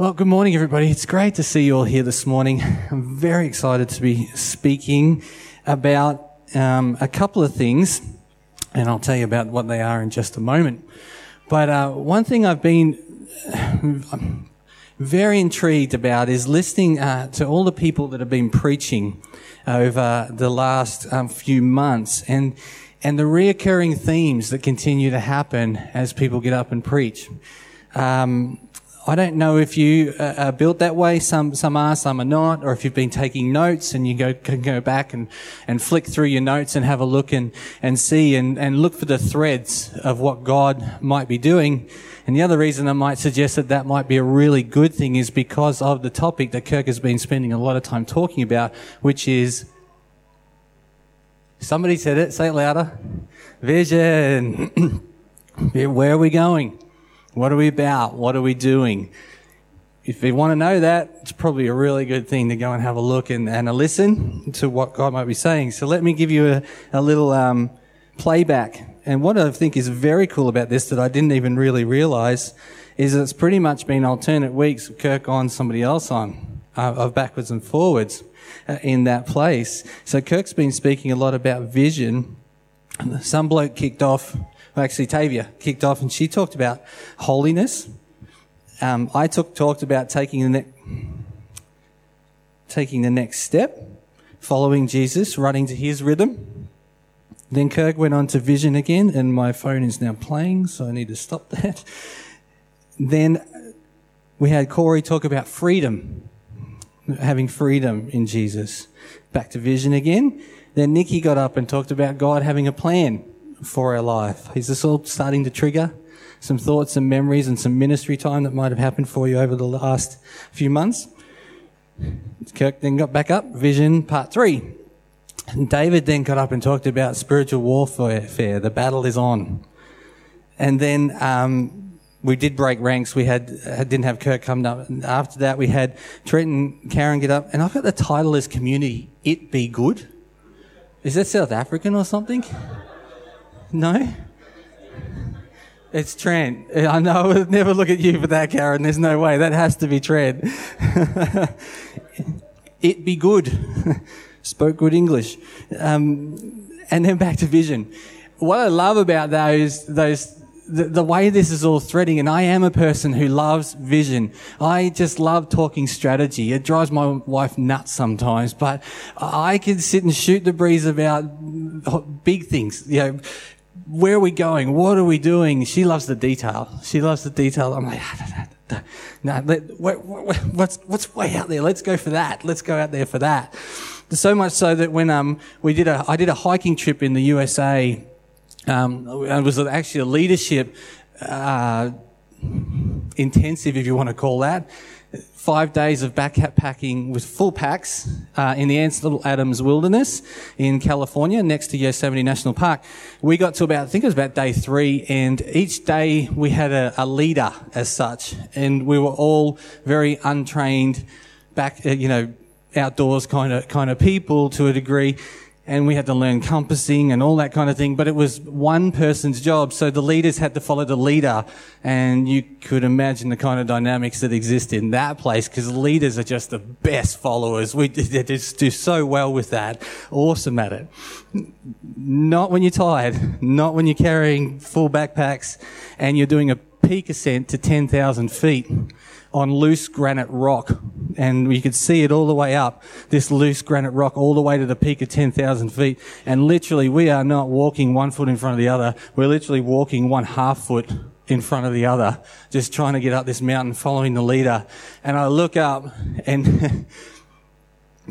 Well, good morning, everybody. It's great to see you all here this morning. I'm very excited to be speaking about um, a couple of things, and I'll tell you about what they are in just a moment. But uh, one thing I've been very intrigued about is listening uh, to all the people that have been preaching over the last um, few months, and and the reoccurring themes that continue to happen as people get up and preach. Um, I don't know if you uh, are built that way. Some some are, some are not. Or if you've been taking notes and you go can go back and, and flick through your notes and have a look and, and see and, and look for the threads of what God might be doing. And the other reason I might suggest that that might be a really good thing is because of the topic that Kirk has been spending a lot of time talking about, which is somebody said it. Say it louder. Vision. Where are we going? What are we about? What are we doing? If you want to know that, it's probably a really good thing to go and have a look and, and a listen to what God might be saying. So let me give you a, a little um, playback. And what I think is very cool about this that I didn't even really realize is that it's pretty much been alternate weeks, of Kirk on, somebody else on, uh, of backwards and forwards uh, in that place. So Kirk's been speaking a lot about vision. Some bloke kicked off well, actually Tavia kicked off and she talked about holiness. Um, I took, talked about taking the, ne- taking the next step, following Jesus, running to his rhythm. Then Kirk went on to vision again, and my phone is now playing, so I need to stop that. Then we had Corey talk about freedom, having freedom in Jesus. Back to vision again. Then Nikki got up and talked about God having a plan for our life. Is this all starting to trigger some thoughts and memories and some ministry time that might have happened for you over the last few months? Kirk then got back up, vision part three. And David then got up and talked about spiritual warfare. The battle is on. And then um, we did break ranks. We had didn't have Kirk come up. And after that, we had Trent and Karen get up. And I've got the title as community. It be good. Is that South African or something? No? It's Trent. I know I would never look at you for that, Karen. There's no way. That has to be Trent. it be good. Spoke good English. Um, and then back to vision. What I love about those, those, the, the, way this is all threading, and I am a person who loves vision. I just love talking strategy. It drives my wife nuts sometimes, but I can sit and shoot the breeze about big things, you know, where are we going? What are we doing? She loves the detail. She loves the detail. I'm like, no, what's, what's way out there? Let's go for that. Let's go out there for that. So much so that when, um, we did a, I did a hiking trip in the USA, um, it was actually a leadership, uh, intensive, if you want to call that five days of backpacking with full packs uh, in the Ansel Adams Wilderness in California, next to Yosemite National Park. We got to about, I think it was about day three, and each day we had a, a leader as such, and we were all very untrained, back, uh, you know, outdoors kind of kind of people to a degree and we had to learn compassing and all that kind of thing, but it was one person's job. So the leaders had to follow the leader. And you could imagine the kind of dynamics that exist in that place because leaders are just the best followers. We they just do so well with that. Awesome at it. Not when you're tired, not when you're carrying full backpacks and you're doing a peak ascent to 10,000 feet on loose granite rock. And you could see it all the way up, this loose granite rock, all the way to the peak of 10,000 feet. And literally, we are not walking one foot in front of the other. We're literally walking one half foot in front of the other, just trying to get up this mountain, following the leader. And I look up and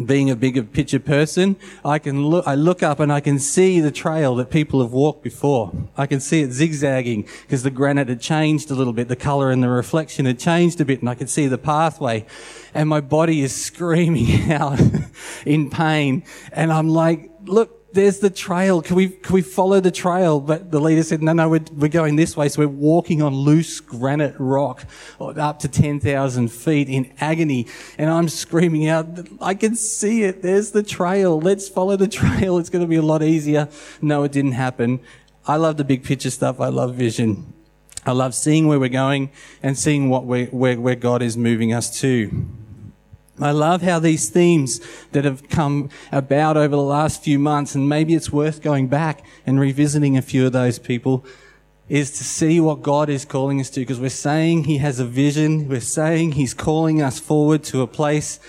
being a bigger picture person, I can look, I look up and I can see the trail that people have walked before. I can see it zigzagging because the granite had changed a little bit. The color and the reflection had changed a bit and I could see the pathway and my body is screaming out in pain. And I'm like, look, there's the trail. Can we, can we follow the trail? But the leader said, no, no, we're, we're going this way. So we're walking on loose granite rock up to 10,000 feet in agony. And I'm screaming out, I can see it. There's the trail. Let's follow the trail. It's going to be a lot easier. No, it didn't happen. I love the big picture stuff. I love vision. I love seeing where we're going and seeing what we're, where, where God is moving us to. I love how these themes that have come about over the last few months, and maybe it's worth going back and revisiting a few of those people, is to see what God is calling us to, because we're saying He has a vision. We're saying He's calling us forward to a place.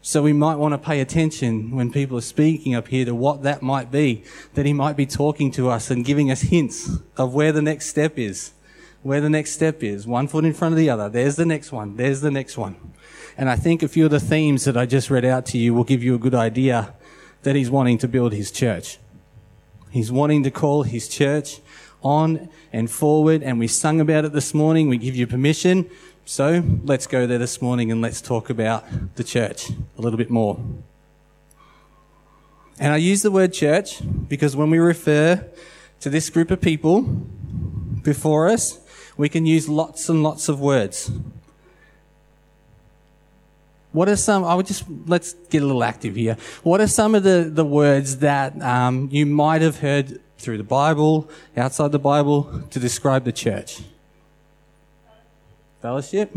So we might want to pay attention when people are speaking up here to what that might be, that He might be talking to us and giving us hints of where the next step is, where the next step is, one foot in front of the other. There's the next one. There's the next one. And I think a few of the themes that I just read out to you will give you a good idea that he's wanting to build his church. He's wanting to call his church on and forward. And we sung about it this morning. We give you permission. So let's go there this morning and let's talk about the church a little bit more. And I use the word church because when we refer to this group of people before us, we can use lots and lots of words. What are some, I would just, let's get a little active here. What are some of the, the words that um, you might have heard through the Bible, outside the Bible, to describe the church? Fellowship?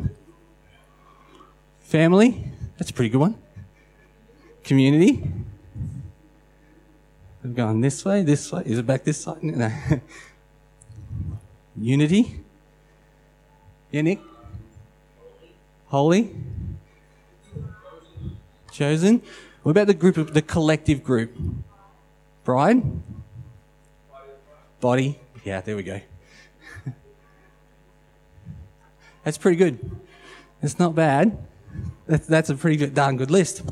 Family? That's a pretty good one. Community? We've gone this way, this way. Is it back this side? No. Unity? Yeah, Nick? Holy? Chosen? What about the group of the collective group? Bride? Body? Yeah, there we go. that's pretty good. It's not bad. That's, that's a pretty good, darn good list.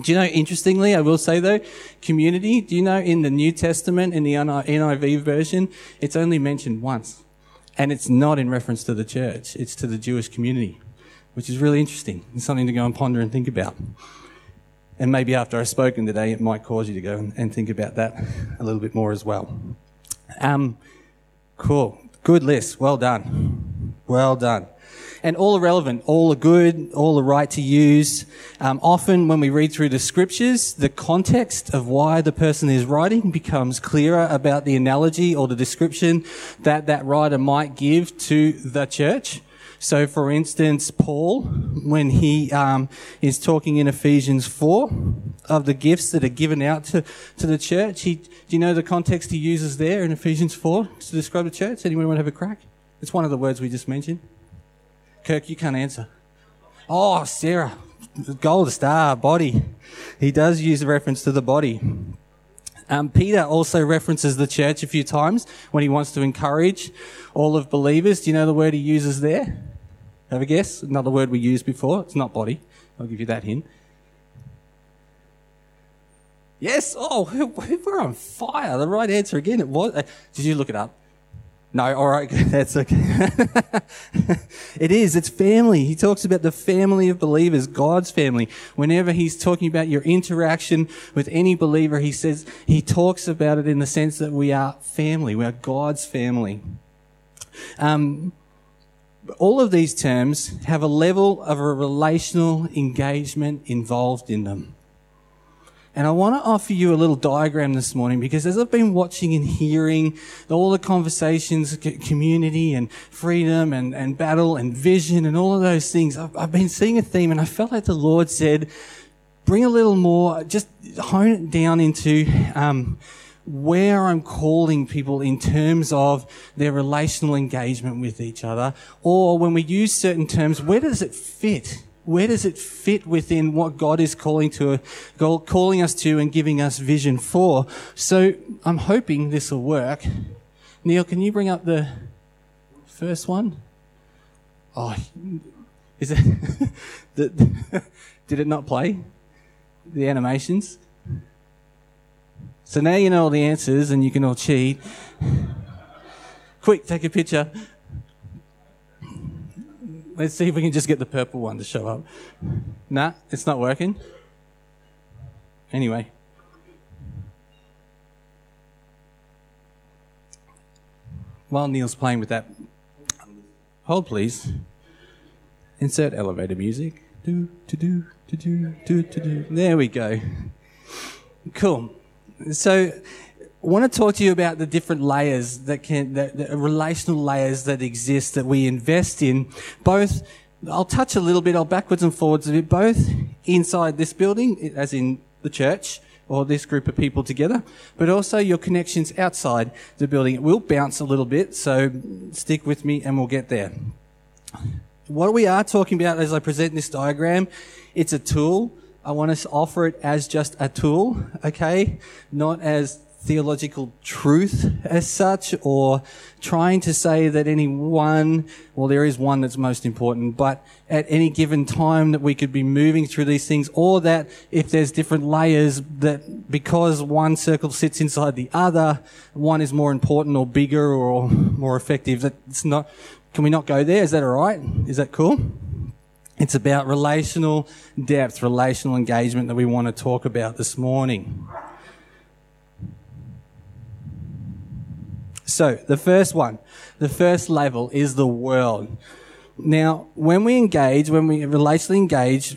Do you know, interestingly, I will say though, community, do you know in the New Testament, in the NIV version, it's only mentioned once. And it's not in reference to the church, it's to the Jewish community, which is really interesting. It's something to go and ponder and think about. And maybe after I've spoken today, it might cause you to go and, think about that a little bit more as well. Um, cool. Good list. Well done. Well done. And all are relevant, all are good, all are right to use. Um, often when we read through the scriptures, the context of why the person is writing becomes clearer about the analogy or the description that that writer might give to the church. So, for instance, Paul, when he um, is talking in Ephesians 4 of the gifts that are given out to, to the church, he, do you know the context he uses there in Ephesians 4 to describe the church? Anyone want to have a crack? It's one of the words we just mentioned. Kirk, you can't answer. Oh, Sarah, gold star, body. He does use a reference to the body. Um, Peter also references the church a few times when he wants to encourage all of believers. Do you know the word he uses there? Have a guess? Another word we used before. It's not body. I'll give you that hint. Yes. Oh, we're on fire. The right answer again. It was. Uh, did you look it up? No, all right, that's okay. it is, it's family. He talks about the family of believers, God's family. Whenever he's talking about your interaction with any believer, he says, he talks about it in the sense that we are family, we are God's family. Um, all of these terms have a level of a relational engagement involved in them. And I want to offer you a little diagram this morning because as I've been watching and hearing all the conversations, community and freedom and, and battle and vision and all of those things, I've, I've been seeing a theme and I felt like the Lord said, bring a little more, just hone it down into, um, where I'm calling people in terms of their relational engagement with each other, or when we use certain terms, where does it fit? Where does it fit within what God is calling to, calling us to and giving us vision for? So I'm hoping this will work. Neil, can you bring up the first one? Oh, is it, did it not play? The animations? So now you know all the answers and you can all cheat. Quick, take a picture. Let's see if we can just get the purple one to show up. Nah, it's not working. Anyway. While Neil's playing with that, hold please. Insert elevator music. Do, to do, to do, do, to do. There we go. Cool. So, I want to talk to you about the different layers that can, the, the relational layers that exist that we invest in. Both, I'll touch a little bit, I'll backwards and forwards a bit, both inside this building, as in the church, or this group of people together, but also your connections outside the building. It will bounce a little bit, so stick with me and we'll get there. What we are talking about as I present this diagram, it's a tool. I want to offer it as just a tool, okay? Not as theological truth as such or trying to say that any one, well, there is one that's most important, but at any given time that we could be moving through these things or that if there's different layers that because one circle sits inside the other, one is more important or bigger or more effective. That's not, can we not go there? Is that alright? Is that cool? It's about relational depth, relational engagement that we want to talk about this morning. So, the first one, the first level is the world. Now, when we engage, when we relationally engage,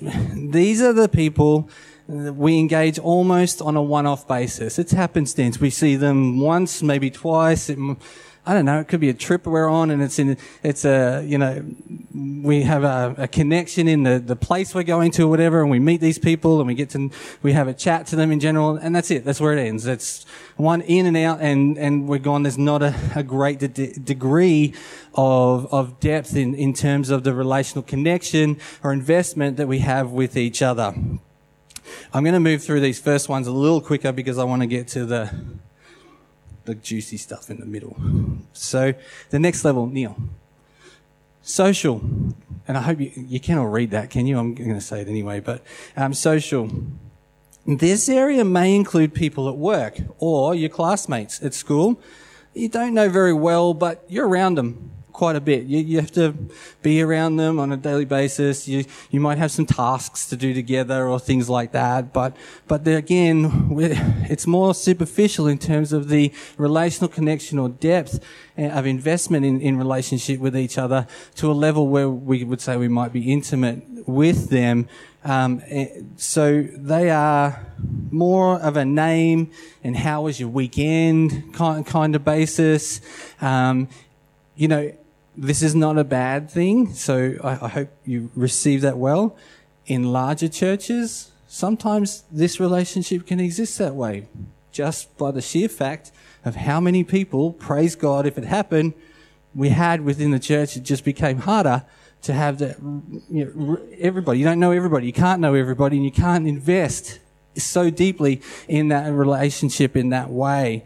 these are the people we engage almost on a one-off basis. It's happenstance. We see them once, maybe twice. It, I don't know. It could be a trip we're on, and it's in it's a you know we have a, a, connection in the the place we're going to, or whatever, and we meet these people, and we get to we have a chat to them in general, and that's it. That's where it ends. It's one in and out, and and we're gone. There's not a, a great de- degree of of depth in in terms of the relational connection or investment that we have with each other. I'm going to move through these first ones a little quicker because I want to get to the the juicy stuff in the middle. So the next level, Neil. Social. And I hope you, you can all read that, can you? I'm going to say it anyway, but um, social. This area may include people at work or your classmates at school. You don't know very well, but you're around them quite a bit. You, you have to be around them on a daily basis. You, you might have some tasks to do together or things like that. But, but again, it's more superficial in terms of the relational connection or depth eh, of investment in, in relationship with each other to a level where we would say we might be intimate with them. Um, eh, so they are more of a name and how was your weekend kind, kind of basis. Um, you know, this is not a bad thing, so I, I hope you receive that well. In larger churches, sometimes this relationship can exist that way, just by the sheer fact of how many people, praise God, if it happened, we had within the church, it just became harder to have that, you know, everybody. You don't know everybody. You can't know everybody and you can't invest so deeply in that relationship in that way.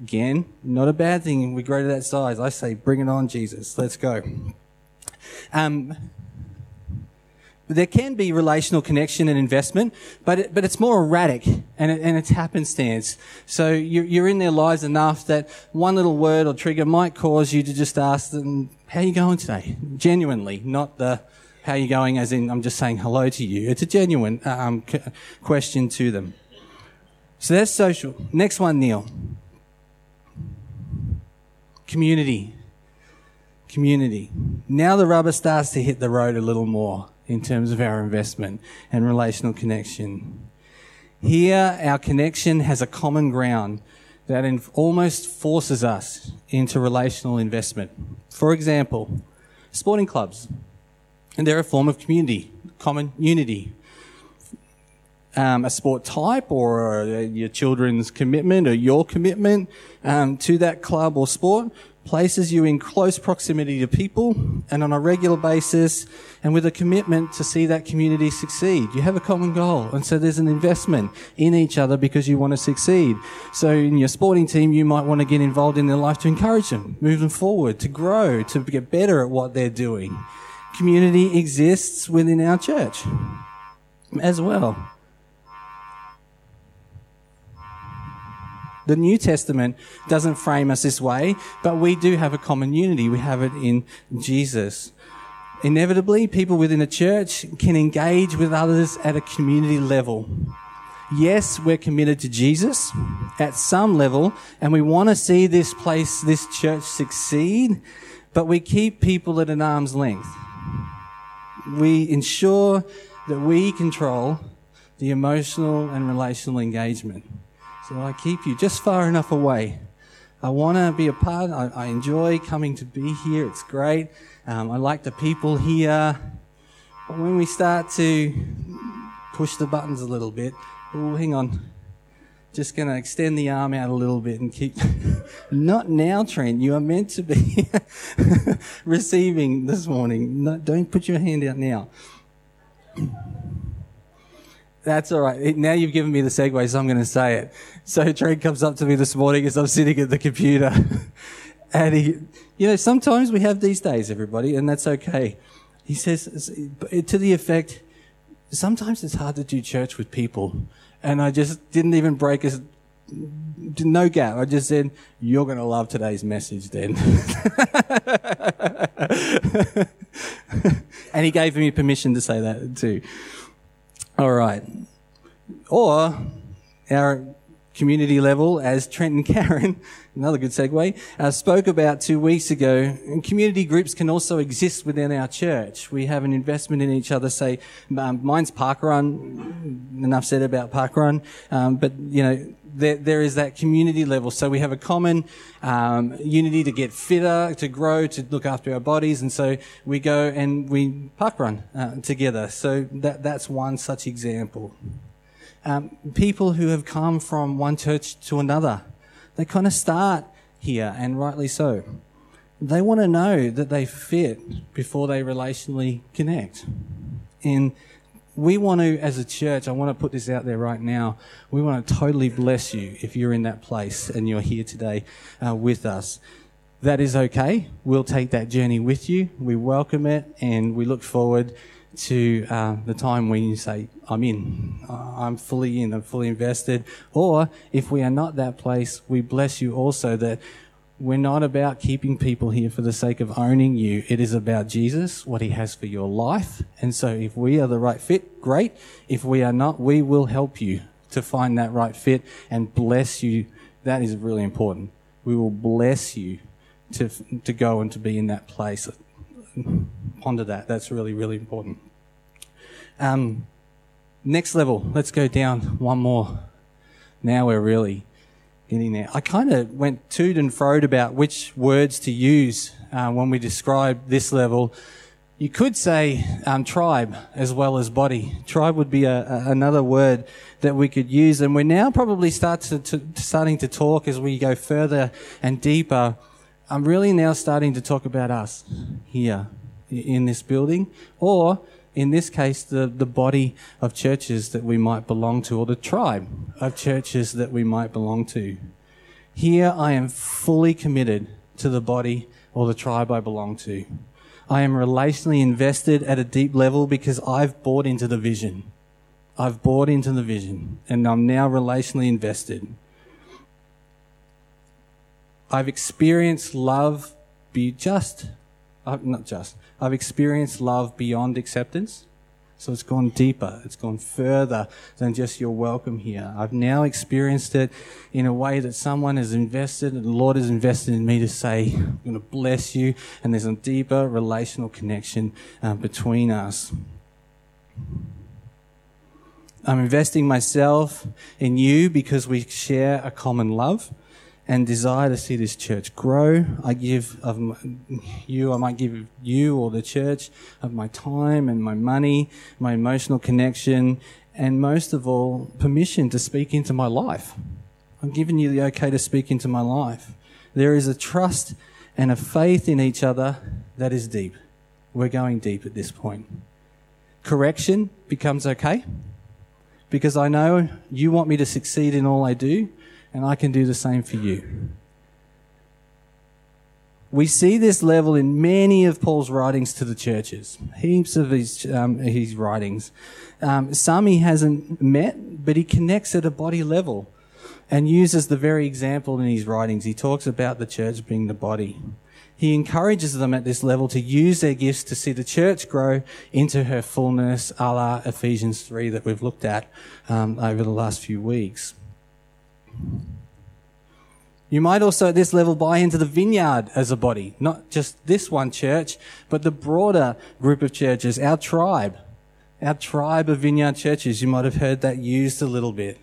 Again, not a bad thing. We grow to that size. I say, bring it on, Jesus. Let's go. Um, there can be relational connection and investment, but it, but it's more erratic and it, and it's happenstance. So you're, you're in their lives enough that one little word or trigger might cause you to just ask them, "How are you going today?" Genuinely, not the "How are you going?" as in I'm just saying hello to you. It's a genuine um, question to them. So that's social. Next one, Neil. Community. Community. Now the rubber starts to hit the road a little more in terms of our investment and relational connection. Here, our connection has a common ground that almost forces us into relational investment. For example, sporting clubs. And they're a form of community, common unity um, a sport type or your children's commitment or your commitment um, to that club or sport places you in close proximity to people and on a regular basis and with a commitment to see that community succeed. You have a common goal. And so there's an investment in each other because you want to succeed. So in your sporting team, you might want to get involved in their life to encourage them, move them forward, to grow, to get better at what they're doing. Community exists within our church as well. The New Testament doesn't frame us this way, but we do have a common unity. We have it in Jesus. Inevitably, people within a church can engage with others at a community level. Yes, we're committed to Jesus at some level, and we want to see this place, this church succeed, but we keep people at an arm's length. We ensure that we control the emotional and relational engagement. So I keep you just far enough away. I want to be a part. I, I, enjoy coming to be here. It's great. Um, I like the people here. But when we start to push the buttons a little bit, oh, hang on. Just going to extend the arm out a little bit and keep. Not now, Trent. You are meant to be receiving this morning. No, don't put your hand out now. That's all right. Now you've given me the segue, so I'm going to say it. So Trent comes up to me this morning as I'm sitting at the computer. and he, you know, sometimes we have these days, everybody, and that's okay. He says, to the effect, sometimes it's hard to do church with people. And I just didn't even break a, no gap. I just said, you're going to love today's message then. and he gave me permission to say that too. All right. Or our community level, as Trent and Karen, another good segue, uh, spoke about two weeks ago, And community groups can also exist within our church. We have an investment in each other. Say, um, mine's Parkrun. Enough said about Parkrun. Um, but, you know, there, there is that community level. So we have a common um, unity to get fitter, to grow, to look after our bodies, and so we go and we parkrun uh, together. So that that's one such example. Um, people who have come from one church to another, they kind of start here, and rightly so. They want to know that they fit before they relationally connect. And we want to, as a church, I want to put this out there right now. We want to totally bless you if you're in that place and you're here today uh, with us. That is okay. We'll take that journey with you. We welcome it and we look forward to uh, the time when you say, I'm in, I'm fully in, I'm fully invested. Or if we are not that place, we bless you also that we're not about keeping people here for the sake of owning you. It is about Jesus, what he has for your life. And so if we are the right fit, great. If we are not, we will help you to find that right fit and bless you. That is really important. We will bless you to, to go and to be in that place. Ponder that. That's really, really important. Um, next level. Let's go down one more. Now we're really getting there. I kind of went toed and froed about which words to use uh, when we describe this level. You could say um, tribe as well as body. Tribe would be a, a, another word that we could use, and we're now probably start to, to, starting to talk as we go further and deeper. I'm really now starting to talk about us here in this building, or in this case, the, the body of churches that we might belong to, or the tribe of churches that we might belong to. Here I am fully committed to the body or the tribe I belong to. I am relationally invested at a deep level because I've bought into the vision. I've bought into the vision and I'm now relationally invested. I've experienced love be just, uh, not just, I've experienced love beyond acceptance. So it's gone deeper. It's gone further than just your welcome here. I've now experienced it in a way that someone has invested and the Lord has invested in me to say, I'm going to bless you. And there's a deeper relational connection uh, between us. I'm investing myself in you because we share a common love and desire to see this church grow. I give of you, I might give you or the church of my time and my money, my emotional connection, and most of all, permission to speak into my life. I'm giving you the okay to speak into my life. There is a trust and a faith in each other that is deep. We're going deep at this point. Correction becomes okay because I know you want me to succeed in all I do and I can do the same for you. We see this level in many of Paul's writings to the churches, heaps of his, um, his writings. Um, some he hasn't met, but he connects at a body level and uses the very example in his writings. He talks about the church being the body. He encourages them at this level to use their gifts to see the church grow into her fullness, a la Ephesians 3 that we've looked at um, over the last few weeks. You might also at this level buy into the vineyard as a body, not just this one church, but the broader group of churches, our tribe, our tribe of vineyard churches. You might have heard that used a little bit.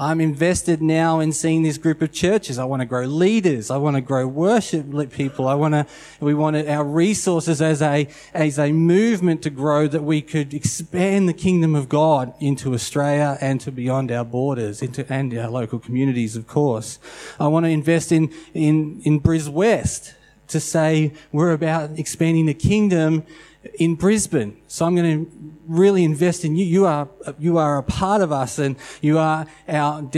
I'm invested now in seeing this group of churches. I want to grow leaders. I want to grow worship people. I want to, we wanted our resources as a, as a movement to grow that we could expand the kingdom of God into Australia and to beyond our borders, into, and our local communities, of course. I want to invest in, in, in Bris West to say we're about expanding the kingdom in Brisbane. So I'm going to really invest in you. You are, you are a part of us and you are our,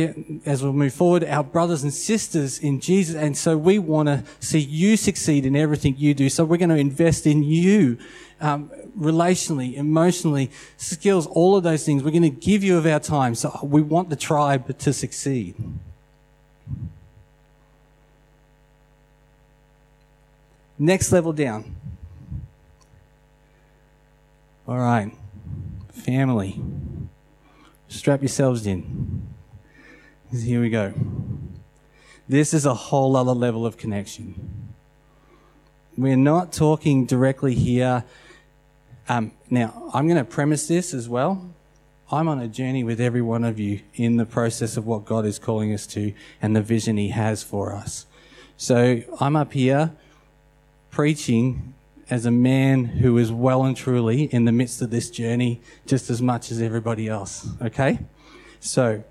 as we move forward, our brothers and sisters in Jesus. And so we want to see you succeed in everything you do. So we're going to invest in you, um, relationally, emotionally, skills, all of those things. We're going to give you of our time. So we want the tribe to succeed. Next level down. All right, family. Strap yourselves in. Here we go. This is a whole other level of connection. We're not talking directly here. Um, now, I'm going to premise this as well. I'm on a journey with every one of you in the process of what God is calling us to and the vision He has for us. So I'm up here preaching as a man who is well and truly in the midst of this journey just as much as everybody else. Okay? So,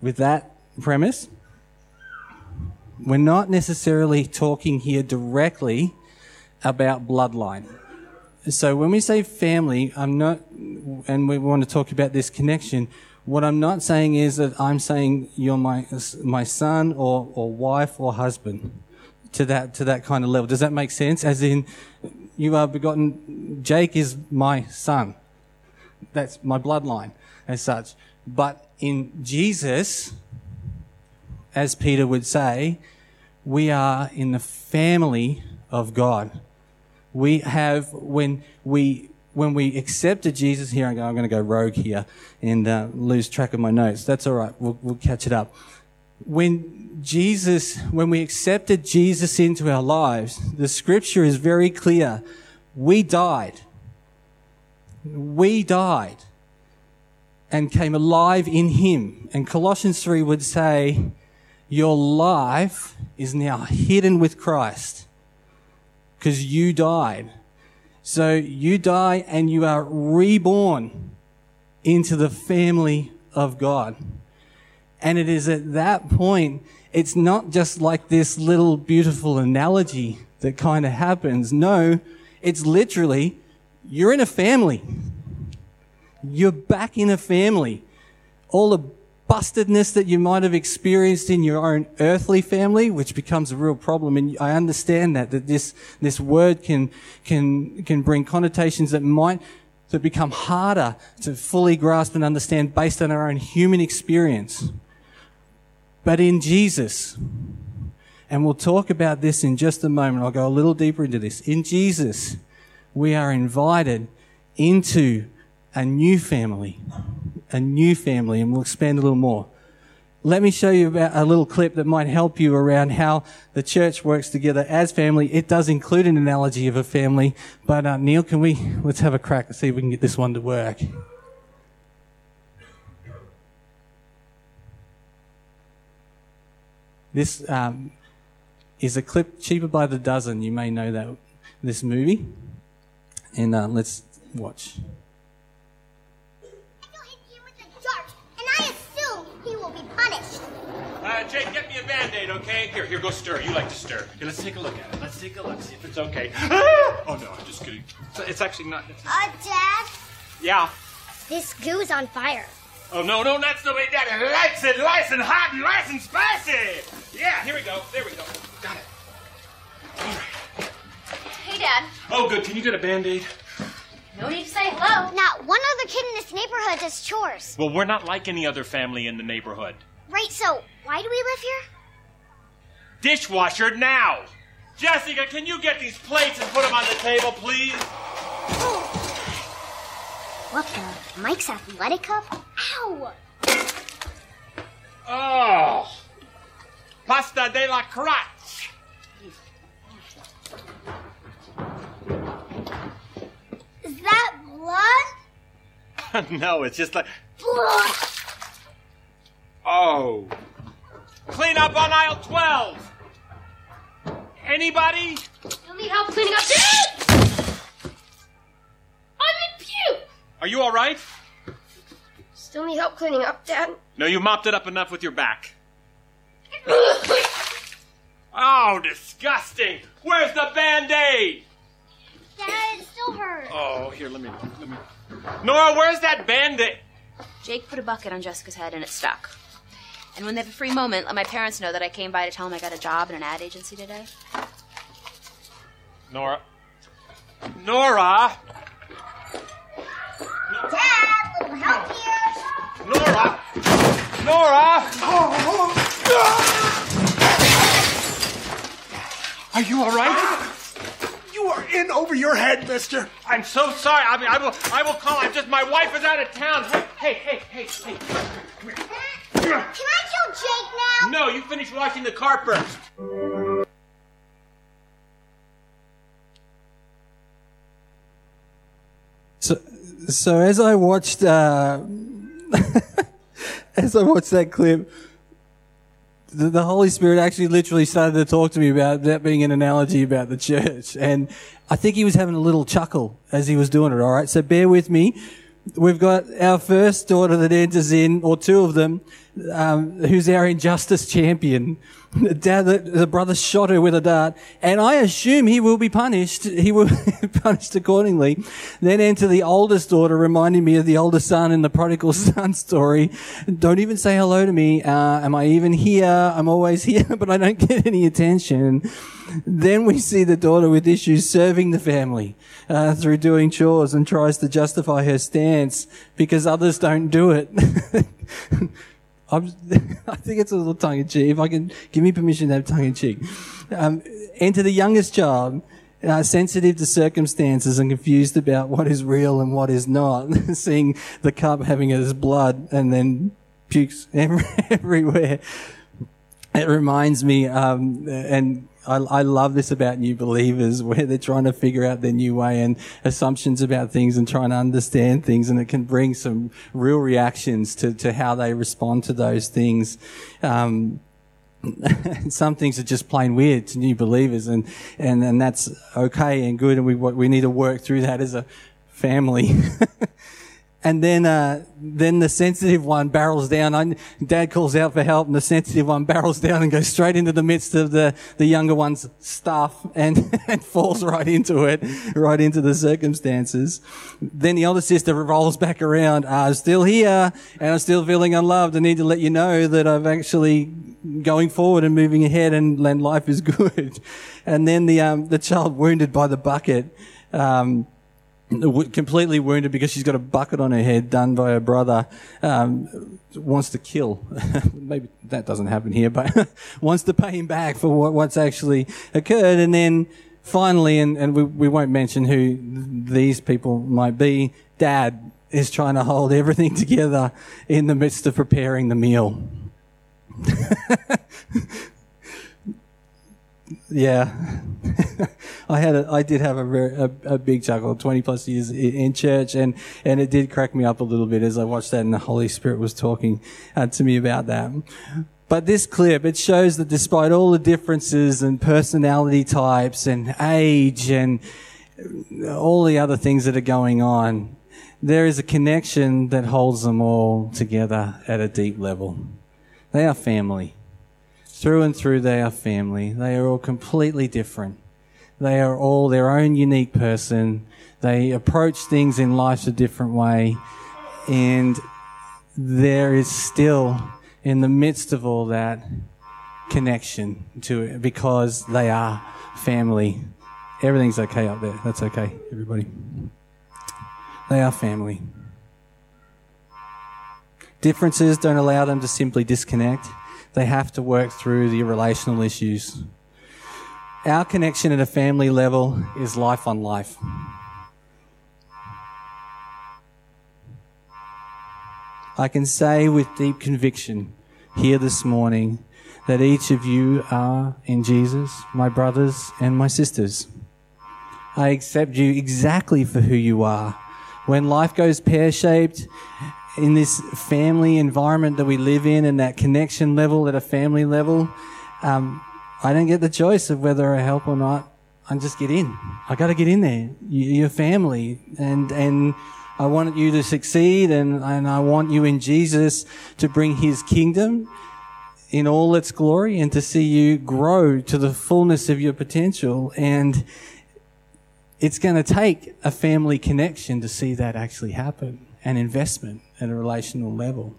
with that premise, we're not necessarily talking here directly about bloodline. So, when we say family, I'm not, and we want to talk about this connection, what I'm not saying is that I'm saying you're my, my son or, or wife or husband to that, to that kind of level. Does that make sense? As in, you are begotten, Jake is my son. That's my bloodline as such. But in Jesus, as Peter would say, we are in the family of God. We have, when we, when we accepted Jesus, here I'm going to go rogue here and uh, lose track of my notes. That's all right. We'll, we'll catch it up. When Jesus, when we accepted Jesus into our lives, the scripture is very clear. We died. We died and came alive in him. And Colossians 3 would say, your life is now hidden with Christ because you died. So you die and you are reborn into the family of God. And it is at that point, it's not just like this little beautiful analogy that kind of happens. No, it's literally, you're in a family. You're back in a family. All the bustedness that you might have experienced in your own earthly family, which becomes a real problem. And I understand that, that this, this word can, can, can bring connotations that might, that become harder to fully grasp and understand based on our own human experience but in Jesus. And we'll talk about this in just a moment. I'll go a little deeper into this. In Jesus, we are invited into a new family, a new family, and we'll expand a little more. Let me show you about a little clip that might help you around how the church works together as family. It does include an analogy of a family, but uh, Neil, can we let's have a crack to see if we can get this one to work. This um, is a clip cheaper by the dozen. You may know that this movie, and uh, let's watch. I feel hit you with a charge, and I assume he will be punished. Uh, Jake, get me a band-aid, okay? Here, here, go stir. You like to stir. Here, let's take a look at it. Let's take a look, see if it's okay. oh, no, I'm just kidding. It's, it's actually not... It's... Uh, Dad? Yeah? This goo's on fire. Oh, no, no, that's the way Daddy likes it. Nice and hot and nice and spicy. Yeah, here we go. There we go. Got it. All right. Hey, Dad. Oh, good. Can you get a Band-Aid? No need to say hello. Not one other kid in this neighborhood does chores. Well, we're not like any other family in the neighborhood. Right, so why do we live here? Dishwasher now! Jessica, can you get these plates and put them on the table, please? What the? Mike's athletic cup? Ow! Oh! Pasta de la crotch! Is that blood? no, it's just like. Blood! Oh. Clean up on aisle 12. Anybody? You'll need help cleaning up. Dad! I'm in puke! Are you all right? Still need help cleaning up, Dad? No, you mopped it up enough with your back. Oh, disgusting! Where's the band-aid? Dad, it still hurts. Oh, here, let me, let me. Nora, where's that band-aid? Jake put a bucket on Jessica's head and it stuck. And when they have a free moment, let my parents know that I came by to tell them I got a job in an ad agency today. Nora. Nora! Dad, little help here. Nora! Nora! Are you all right? You are in over your head, mister. I'm so sorry. I mean, I will. I will call. I'm just. My wife is out of town. Hey, hey, hey, hey, hey. Can I kill Jake now? No, you finish washing the car first. So, so as I watched, uh, as I watched that clip, the, the Holy Spirit actually literally started to talk to me about that being an analogy about the church. And I think he was having a little chuckle as he was doing it. All right. So bear with me. We've got our first daughter that enters in, or two of them, um, who's our injustice champion. Dad, the, the brother shot her with a dart, and I assume he will be punished. He will be punished accordingly. Then enter the oldest daughter, reminding me of the older son in the prodigal son story. Don't even say hello to me. Uh, am I even here? I'm always here, but I don't get any attention. Then we see the daughter with issues serving the family uh, through doing chores and tries to justify her stance because others don't do it. I think it's a little tongue in cheek. If I can give me permission to have tongue in cheek. Um, enter the youngest child, uh, sensitive to circumstances and confused about what is real and what is not. Seeing the cup having as blood and then pukes every, everywhere. It reminds me, um, and I, I love this about new believers where they're trying to figure out their new way and assumptions about things and trying to understand things. And it can bring some real reactions to, to how they respond to those things. Um, some things are just plain weird to new believers and, and, and that's okay and good. And we, we need to work through that as a family. and then uh, then the sensitive one barrels down. I, Dad calls out for help, and the sensitive one barrels down and goes straight into the midst of the, the younger one's stuff and, and falls right into it, right into the circumstances. Then the older sister rolls back around. Uh, I'm still here, and I'm still feeling unloved. I need to let you know that I've actually going forward and moving ahead, and, and life is good. And then the um, the child wounded by the bucket. Um, w- completely wounded because she's got a bucket on her head done by her brother, um, wants to kill. Maybe that doesn't happen here, but wants to pay him back for what, what's actually occurred. And then finally, and, and we, we won't mention who these people might be, dad is trying to hold everything together in the midst of preparing the meal. Yeah. I had a, I did have a, very, a, a big chuckle, 20 plus years in church, and, and it did crack me up a little bit as I watched that and the Holy Spirit was talking uh, to me about that. But this clip, it shows that despite all the differences and personality types and age and all the other things that are going on, there is a connection that holds them all together at a deep level. They are family. Through and through, they are family. They are all completely different. They are all their own unique person. They approach things in life a different way. And there is still, in the midst of all that, connection to it because they are family. Everything's okay up there. That's okay, everybody. They are family. Differences don't allow them to simply disconnect. They have to work through the relational issues. Our connection at a family level is life on life. I can say with deep conviction here this morning that each of you are in Jesus, my brothers and my sisters. I accept you exactly for who you are. When life goes pear shaped in this family environment that we live in and that connection level at a family level, um, I don't get the choice of whether I help or not. I just get in. I got to get in there. You- You're family, and and I want you to succeed, and and I want you in Jesus to bring His kingdom in all its glory, and to see you grow to the fullness of your potential. And it's going to take a family connection to see that actually happen, an investment at a relational level.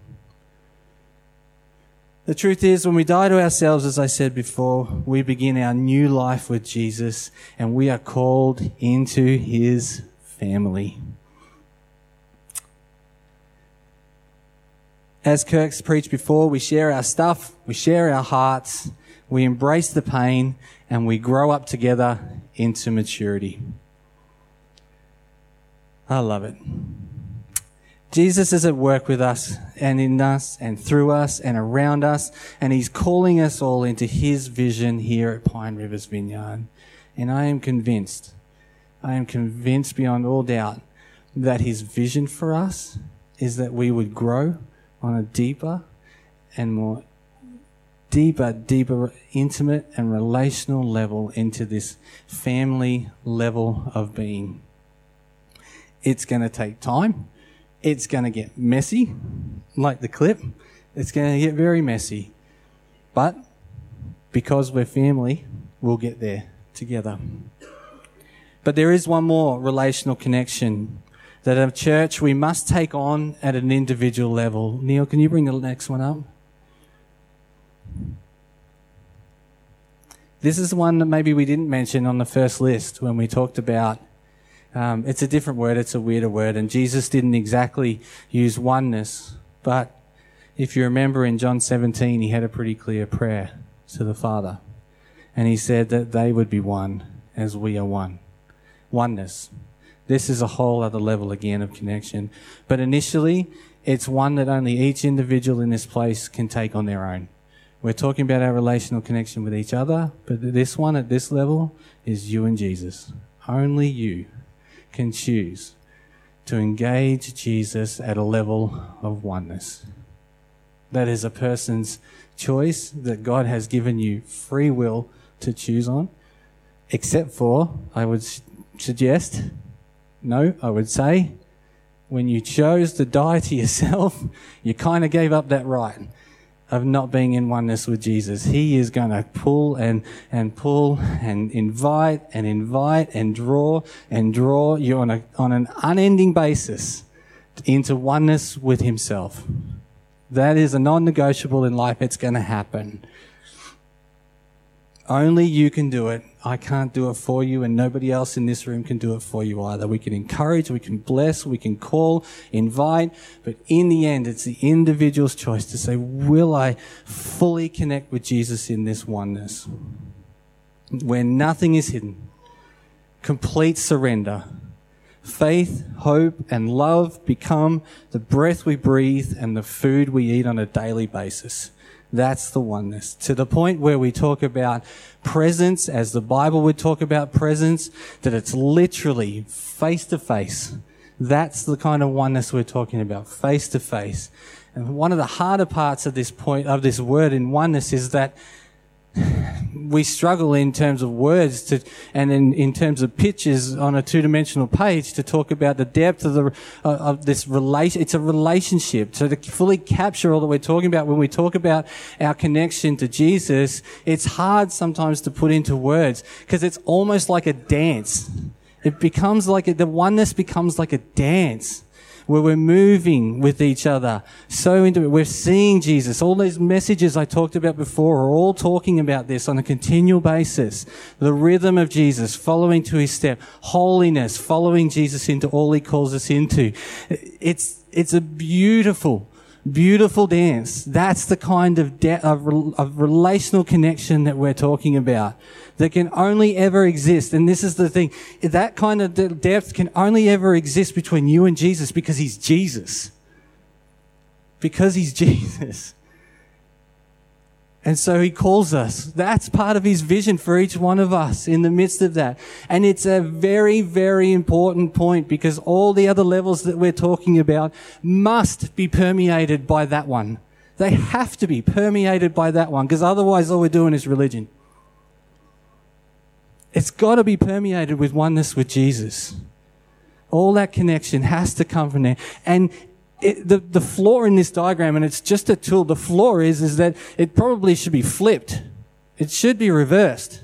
The truth is, when we die to ourselves, as I said before, we begin our new life with Jesus and we are called into his family. As Kirk's preached before, we share our stuff, we share our hearts, we embrace the pain, and we grow up together into maturity. I love it. Jesus is at work with us and in us and through us and around us, and He's calling us all into His vision here at Pine Rivers Vineyard. And I am convinced, I am convinced beyond all doubt that His vision for us is that we would grow on a deeper and more deeper, deeper, intimate and relational level into this family level of being. It's going to take time. It's going to get messy, like the clip. It's going to get very messy. But because we're family, we'll get there together. But there is one more relational connection that a church we must take on at an individual level. Neil, can you bring the next one up? This is one that maybe we didn't mention on the first list when we talked about. Um, it's a different word, it's a weirder word, and Jesus didn't exactly use oneness. But if you remember in John 17, he had a pretty clear prayer to the Father. And he said that they would be one as we are one. Oneness. This is a whole other level again of connection. But initially, it's one that only each individual in this place can take on their own. We're talking about our relational connection with each other, but this one at this level is you and Jesus. Only you can choose to engage Jesus at a level of oneness. That is a person's choice that God has given you free will to choose on, except for, I would suggest, no, I would say, when you chose to die to yourself, you kind of gave up that right of not being in oneness with Jesus. He is going to pull and, and pull and invite and invite and draw and draw you on, a, on an unending basis into oneness with Himself. That is a non negotiable in life. It's going to happen. Only you can do it. I can't do it for you, and nobody else in this room can do it for you either. We can encourage, we can bless, we can call, invite, but in the end, it's the individual's choice to say, Will I fully connect with Jesus in this oneness? Where nothing is hidden, complete surrender. Faith, hope, and love become the breath we breathe and the food we eat on a daily basis. That's the oneness. To the point where we talk about presence, as the Bible would talk about presence, that it's literally face to face. That's the kind of oneness we're talking about, face to face. And one of the harder parts of this point, of this word in oneness is that we struggle in terms of words to, and in, in terms of pictures on a two-dimensional page to talk about the depth of the uh, of this relation. It's a relationship. So to fully capture all that we're talking about when we talk about our connection to Jesus, it's hard sometimes to put into words because it's almost like a dance. It becomes like a, the oneness becomes like a dance where we're moving with each other so into it. We're seeing Jesus. All those messages I talked about before are all talking about this on a continual basis. The rhythm of Jesus, following to his step, holiness, following Jesus into all he calls us into. It's, it's a beautiful, beautiful dance. That's the kind of, de- of, of relational connection that we're talking about that can only ever exist. And this is the thing. That kind of de- depth can only ever exist between you and Jesus because he's Jesus. Because he's Jesus. And so he calls us. That's part of his vision for each one of us in the midst of that. And it's a very, very important point because all the other levels that we're talking about must be permeated by that one. They have to be permeated by that one because otherwise all we're doing is religion. It's got to be permeated with oneness with Jesus. All that connection has to come from there. And it, the, the flaw in this diagram, and it's just a tool, the flaw is, is that it probably should be flipped. It should be reversed.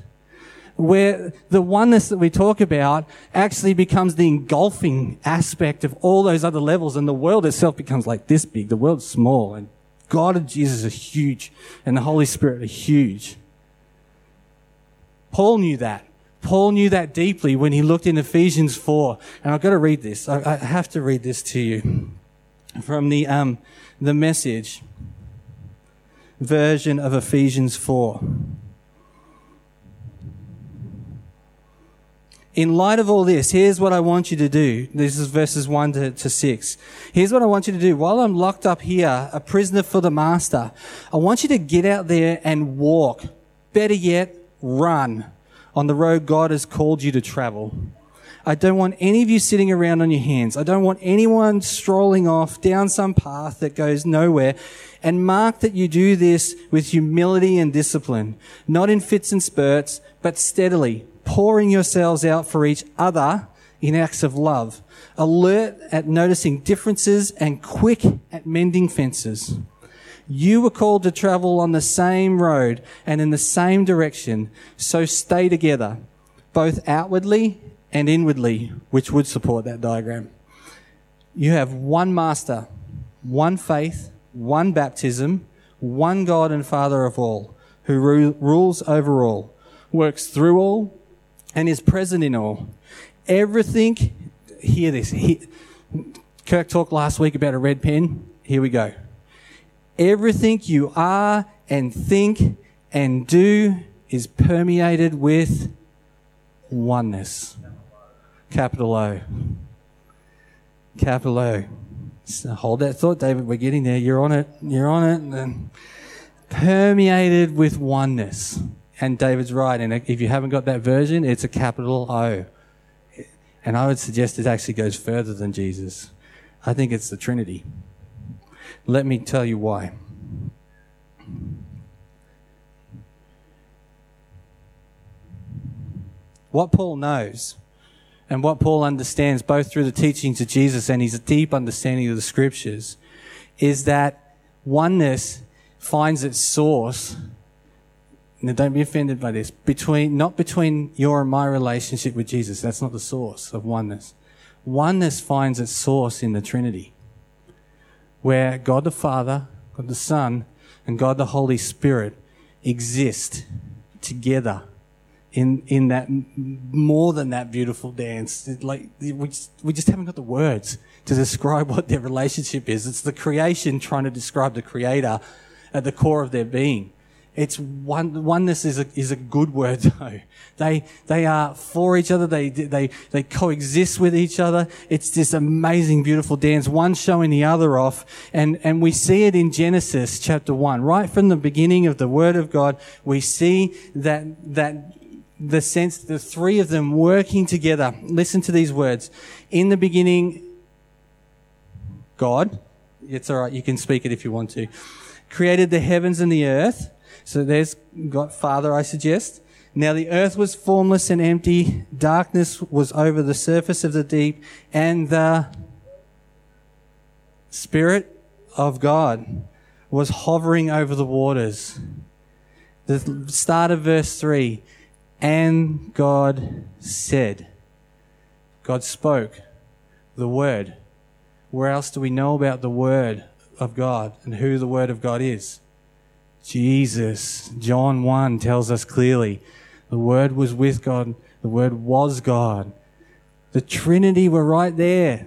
Where the oneness that we talk about actually becomes the engulfing aspect of all those other levels, and the world itself becomes like this big. The world's small, and God and Jesus are huge, and the Holy Spirit are huge. Paul knew that. Paul knew that deeply when he looked in Ephesians 4. And I've got to read this. I, I have to read this to you from the, um, the message version of Ephesians 4. In light of all this, here's what I want you to do. This is verses 1 to, to 6. Here's what I want you to do. While I'm locked up here, a prisoner for the master, I want you to get out there and walk. Better yet, run on the road God has called you to travel. I don't want any of you sitting around on your hands. I don't want anyone strolling off down some path that goes nowhere. And mark that you do this with humility and discipline, not in fits and spurts, but steadily, pouring yourselves out for each other in acts of love, alert at noticing differences and quick at mending fences. You were called to travel on the same road and in the same direction, so stay together, both outwardly and inwardly, which would support that diagram. You have one master, one faith, one baptism, one God and Father of all, who ru- rules over all, works through all, and is present in all. Everything, hear this. He, Kirk talked last week about a red pen. Here we go. Everything you are and think and do is permeated with oneness. Capital O. Capital O. So hold that thought, David. We're getting there. You're on it. You're on it. And permeated with oneness. And David's right. And if you haven't got that version, it's a capital O. And I would suggest it actually goes further than Jesus. I think it's the Trinity. Let me tell you why. What Paul knows and what Paul understands, both through the teachings of Jesus and his deep understanding of the scriptures, is that oneness finds its source. Now, don't be offended by this. Between, not between your and my relationship with Jesus. That's not the source of oneness. Oneness finds its source in the Trinity, where God the Father, God the Son, and God the Holy Spirit exist together in in that more than that beautiful dance. Like we just, we just haven't got the words to describe what their relationship is. It's the creation trying to describe the creator at the core of their being. It's one, oneness is a, is a good word though. They, they are for each other. They, they, they coexist with each other. It's this amazing, beautiful dance, one showing the other off. And, and we see it in Genesis chapter one. Right from the beginning of the Word of God, we see that, that the sense, the three of them working together. Listen to these words. In the beginning, God, it's all right, you can speak it if you want to, created the heavens and the earth. So there's God, Father, I suggest. Now the earth was formless and empty. Darkness was over the surface of the deep and the Spirit of God was hovering over the waters. The start of verse 3 and God said. God spoke the word. Where else do we know about the word of God and who the word of God is? Jesus. John 1 tells us clearly the word was with God, the word was God. The Trinity were right there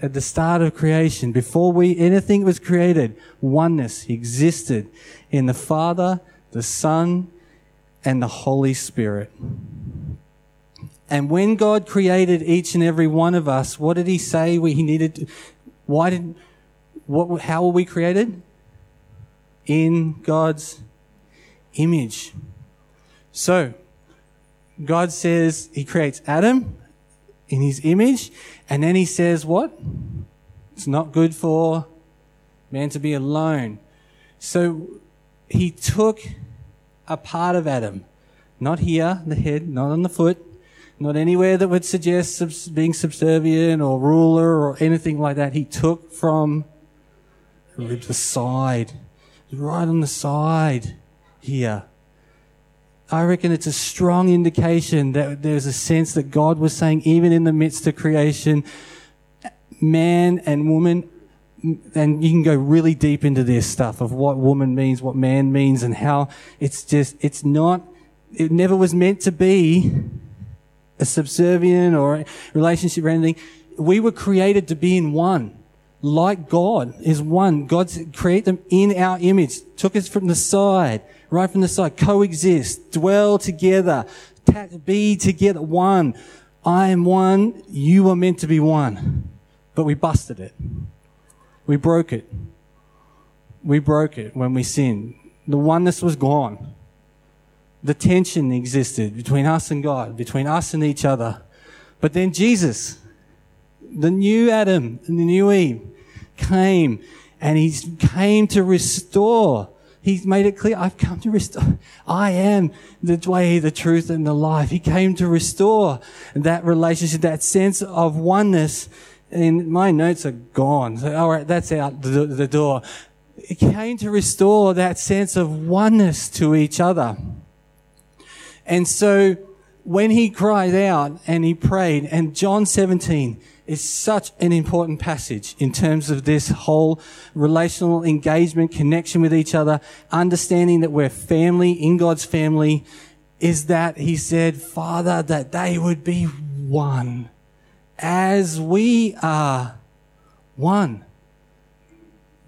at the start of creation. Before we anything was created, oneness existed in the Father, the Son, and the Holy Spirit. And when God created each and every one of us, what did He say we needed? To, why did? What? How were we created? In God's image. So, God says He creates Adam in His image, and then He says, What? It's not good for man to be alone. So, He took a part of Adam, not here, the head, not on the foot, not anywhere that would suggest subs- being subservient or ruler or anything like that. He took from the side, right on the side here. I reckon it's a strong indication that there's a sense that God was saying, even in the midst of creation, man and woman, and you can go really deep into this stuff of what woman means, what man means, and how it's just, it's not, it never was meant to be a subservient or a relationship or anything. We were created to be in one. Like God is one. God created them in our image. Took us from the side, right from the side. Coexist, dwell together, be together, one. I am one. You are meant to be one. But we busted it. We broke it. We broke it when we sinned. The oneness was gone the tension existed between us and God, between us and each other. But then Jesus, the new Adam and the new Eve, came and he came to restore. He's made it clear, I've come to restore. I am the way, the truth, and the life. He came to restore that relationship, that sense of oneness. And my notes are gone. So, all right, that's out the, the door. It came to restore that sense of oneness to each other. And so when he cried out and he prayed, and John 17 is such an important passage in terms of this whole relational engagement, connection with each other, understanding that we're family in God's family, is that he said, Father, that they would be one as we are one.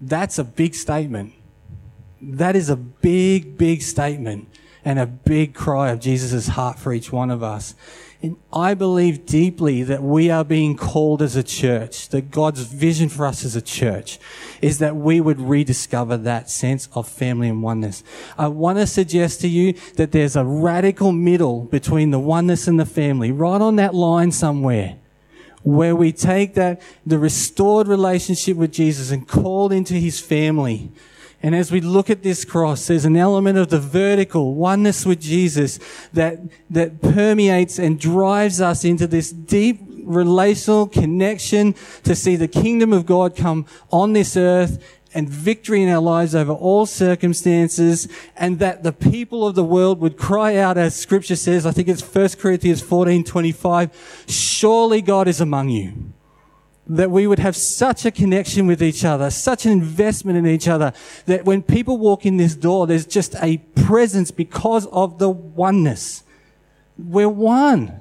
That's a big statement. That is a big, big statement and a big cry of Jesus' heart for each one of us. And I believe deeply that we are being called as a church, that God's vision for us as a church is that we would rediscover that sense of family and oneness. I want to suggest to you that there's a radical middle between the oneness and the family, right on that line somewhere where we take that, the restored relationship with Jesus and called into his family. And as we look at this cross, there's an element of the vertical oneness with Jesus that, that permeates and drives us into this deep relational connection to see the kingdom of God come on this earth and victory in our lives over all circumstances and that the people of the world would cry out as scripture says, I think it's 1 Corinthians 14, 25, surely God is among you that we would have such a connection with each other, such an investment in each other, that when people walk in this door, there's just a presence because of the oneness. We're one.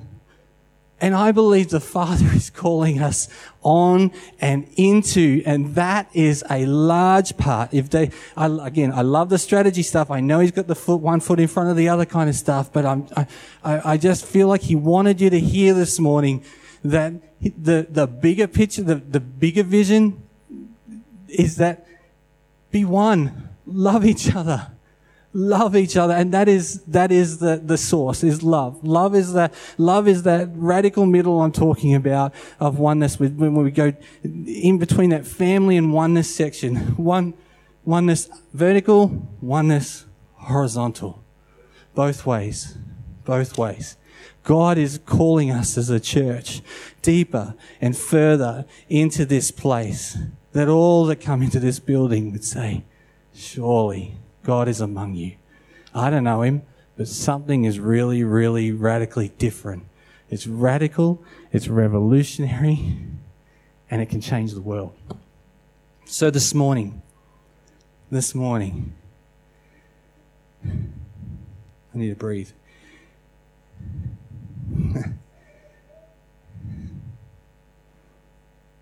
And I believe the Father is calling us on and into, and that is a large part. If they, I, again, I love the strategy stuff. I know he's got the foot, one foot in front of the other kind of stuff, but I'm, I, I just feel like he wanted you to hear this morning that the, the bigger picture, the, the bigger vision is that be one, love each other, love each other. And that is, that is the, the source is love. Love is that, love is that radical middle I'm talking about of oneness with, when we go in between that family and oneness section. One, oneness vertical, oneness horizontal. Both ways. Both ways. God is calling us as a church deeper and further into this place that all that come into this building would say, surely God is among you. I don't know him, but something is really, really radically different. It's radical, it's revolutionary, and it can change the world. So this morning, this morning, I need to breathe.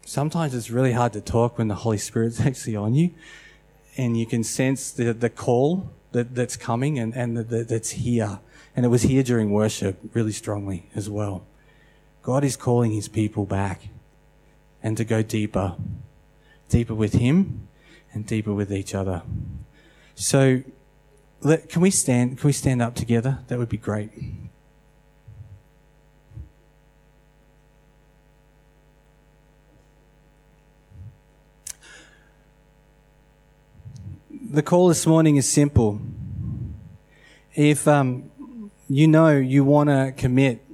Sometimes it's really hard to talk when the Holy Spirit's actually on you and you can sense the, the call that, that's coming and, and the, the, that's here. And it was here during worship really strongly as well. God is calling his people back and to go deeper, deeper with him and deeper with each other. So let, can we stand? Can we stand up together? That would be great. The call this morning is simple. If um, you know you want to commit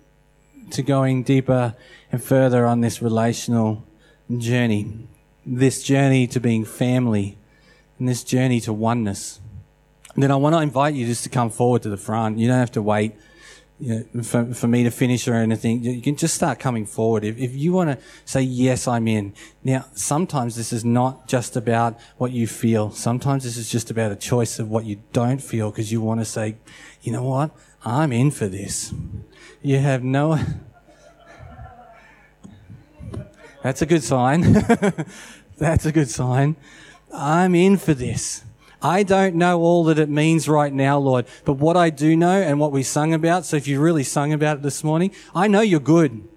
to going deeper and further on this relational journey, this journey to being family, and this journey to oneness, then I want to invite you just to come forward to the front. You don't have to wait you know, for, for me to finish or anything. You can just start coming forward. If, if you want to say, yes, I'm in. Now, sometimes this is not just about what you feel. Sometimes this is just about a choice of what you don't feel because you want to say, you know what? I'm in for this. You have no. That's a good sign. That's a good sign. I'm in for this. I don't know all that it means right now, Lord, but what I do know and what we sung about, so if you really sung about it this morning, I know you're good.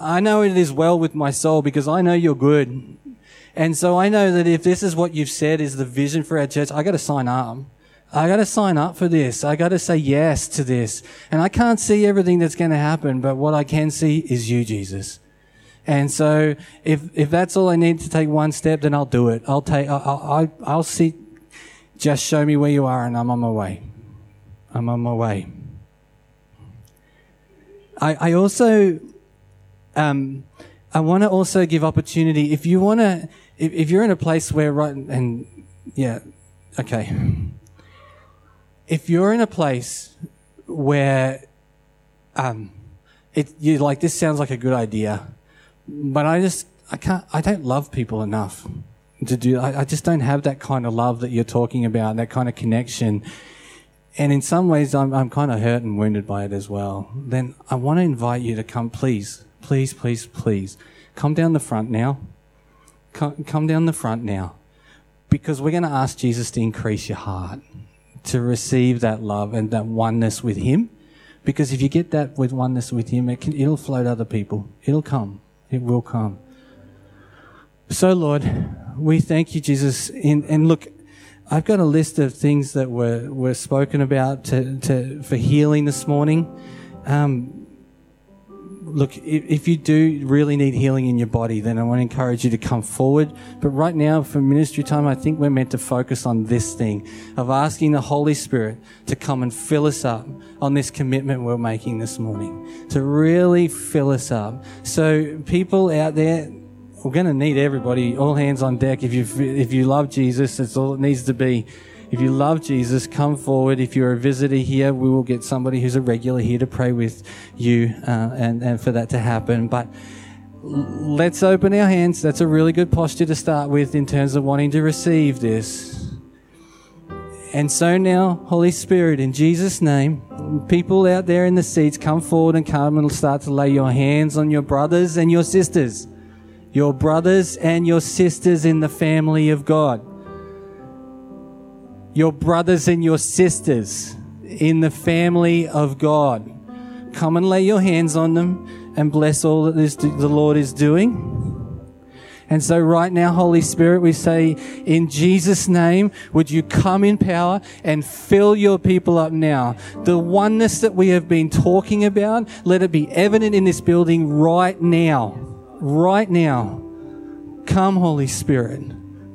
I know it is well with my soul because I know you're good. And so I know that if this is what you've said is the vision for our church, I got to sign up. I got to sign up for this. I got to say yes to this. And I can't see everything that's going to happen, but what I can see is you, Jesus. And so if, if that's all I need to take one step, then I'll do it. I'll take, I'll, I'll, I'll see, just show me where you are and I'm on my way. I'm on my way. I, I also, um, I want to also give opportunity. If you want to, if, if you're in a place where right, and yeah, okay. If you're in a place where, um, it, you like, this sounds like a good idea, but I just, I can't, I don't love people enough to do. I, I just don't have that kind of love that you're talking about, that kind of connection. And in some ways, I'm, I'm kind of hurt and wounded by it as well. Then I want to invite you to come, please, please, please, please, come down the front now. Come, come down the front now. Because we're going to ask Jesus to increase your heart, to receive that love and that oneness with Him. Because if you get that with oneness with Him, it can, it'll float other people. It'll come. It will come. So, Lord, we thank you, Jesus. In, and look, I've got a list of things that were, were spoken about to, to, for healing this morning. Um, look, if, if you do really need healing in your body, then I want to encourage you to come forward. But right now, for ministry time, I think we're meant to focus on this thing of asking the Holy Spirit to come and fill us up on this commitment we're making this morning, to really fill us up. So, people out there, we're going to need everybody, all hands on deck. If you if you love Jesus, that's all it needs to be. If you love Jesus, come forward. If you're a visitor here, we will get somebody who's a regular here to pray with you uh, and and for that to happen. But let's open our hands. That's a really good posture to start with in terms of wanting to receive this. And so now, Holy Spirit, in Jesus' name, people out there in the seats, come forward and come and start to lay your hands on your brothers and your sisters your brothers and your sisters in the family of God. Your brothers and your sisters in the family of God. Come and lay your hands on them and bless all that this, the Lord is doing. And so, right now, Holy Spirit, we say, in Jesus' name, would you come in power and fill your people up now? The oneness that we have been talking about, let it be evident in this building right now right now. Come, Holy Spirit.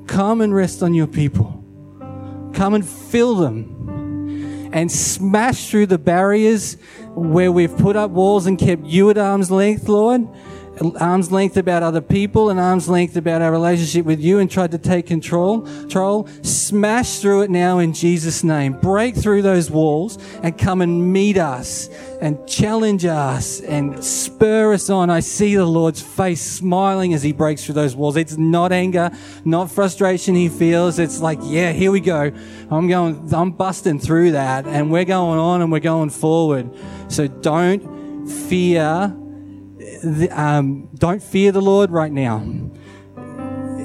Come and rest on your people. Come and fill them and smash through the barriers where we've put up walls and kept you at arm's length, Lord arm's length about other people and arm's length about our relationship with you and tried to take control, control, smash through it now in Jesus' name. Break through those walls and come and meet us and challenge us and spur us on. I see the Lord's face smiling as he breaks through those walls. It's not anger, not frustration he feels. It's like, yeah, here we go. I'm going, I'm busting through that and we're going on and we're going forward. So don't fear um, don't fear the Lord right now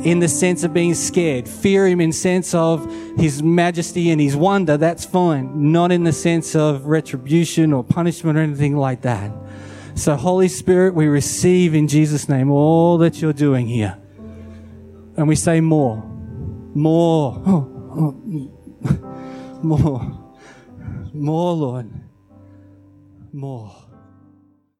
in the sense of being scared. Fear him in sense of his majesty and his wonder, that's fine. Not in the sense of retribution or punishment or anything like that. So Holy Spirit, we receive in Jesus' name all that you're doing here. And we say more, more, more. More, Lord. More.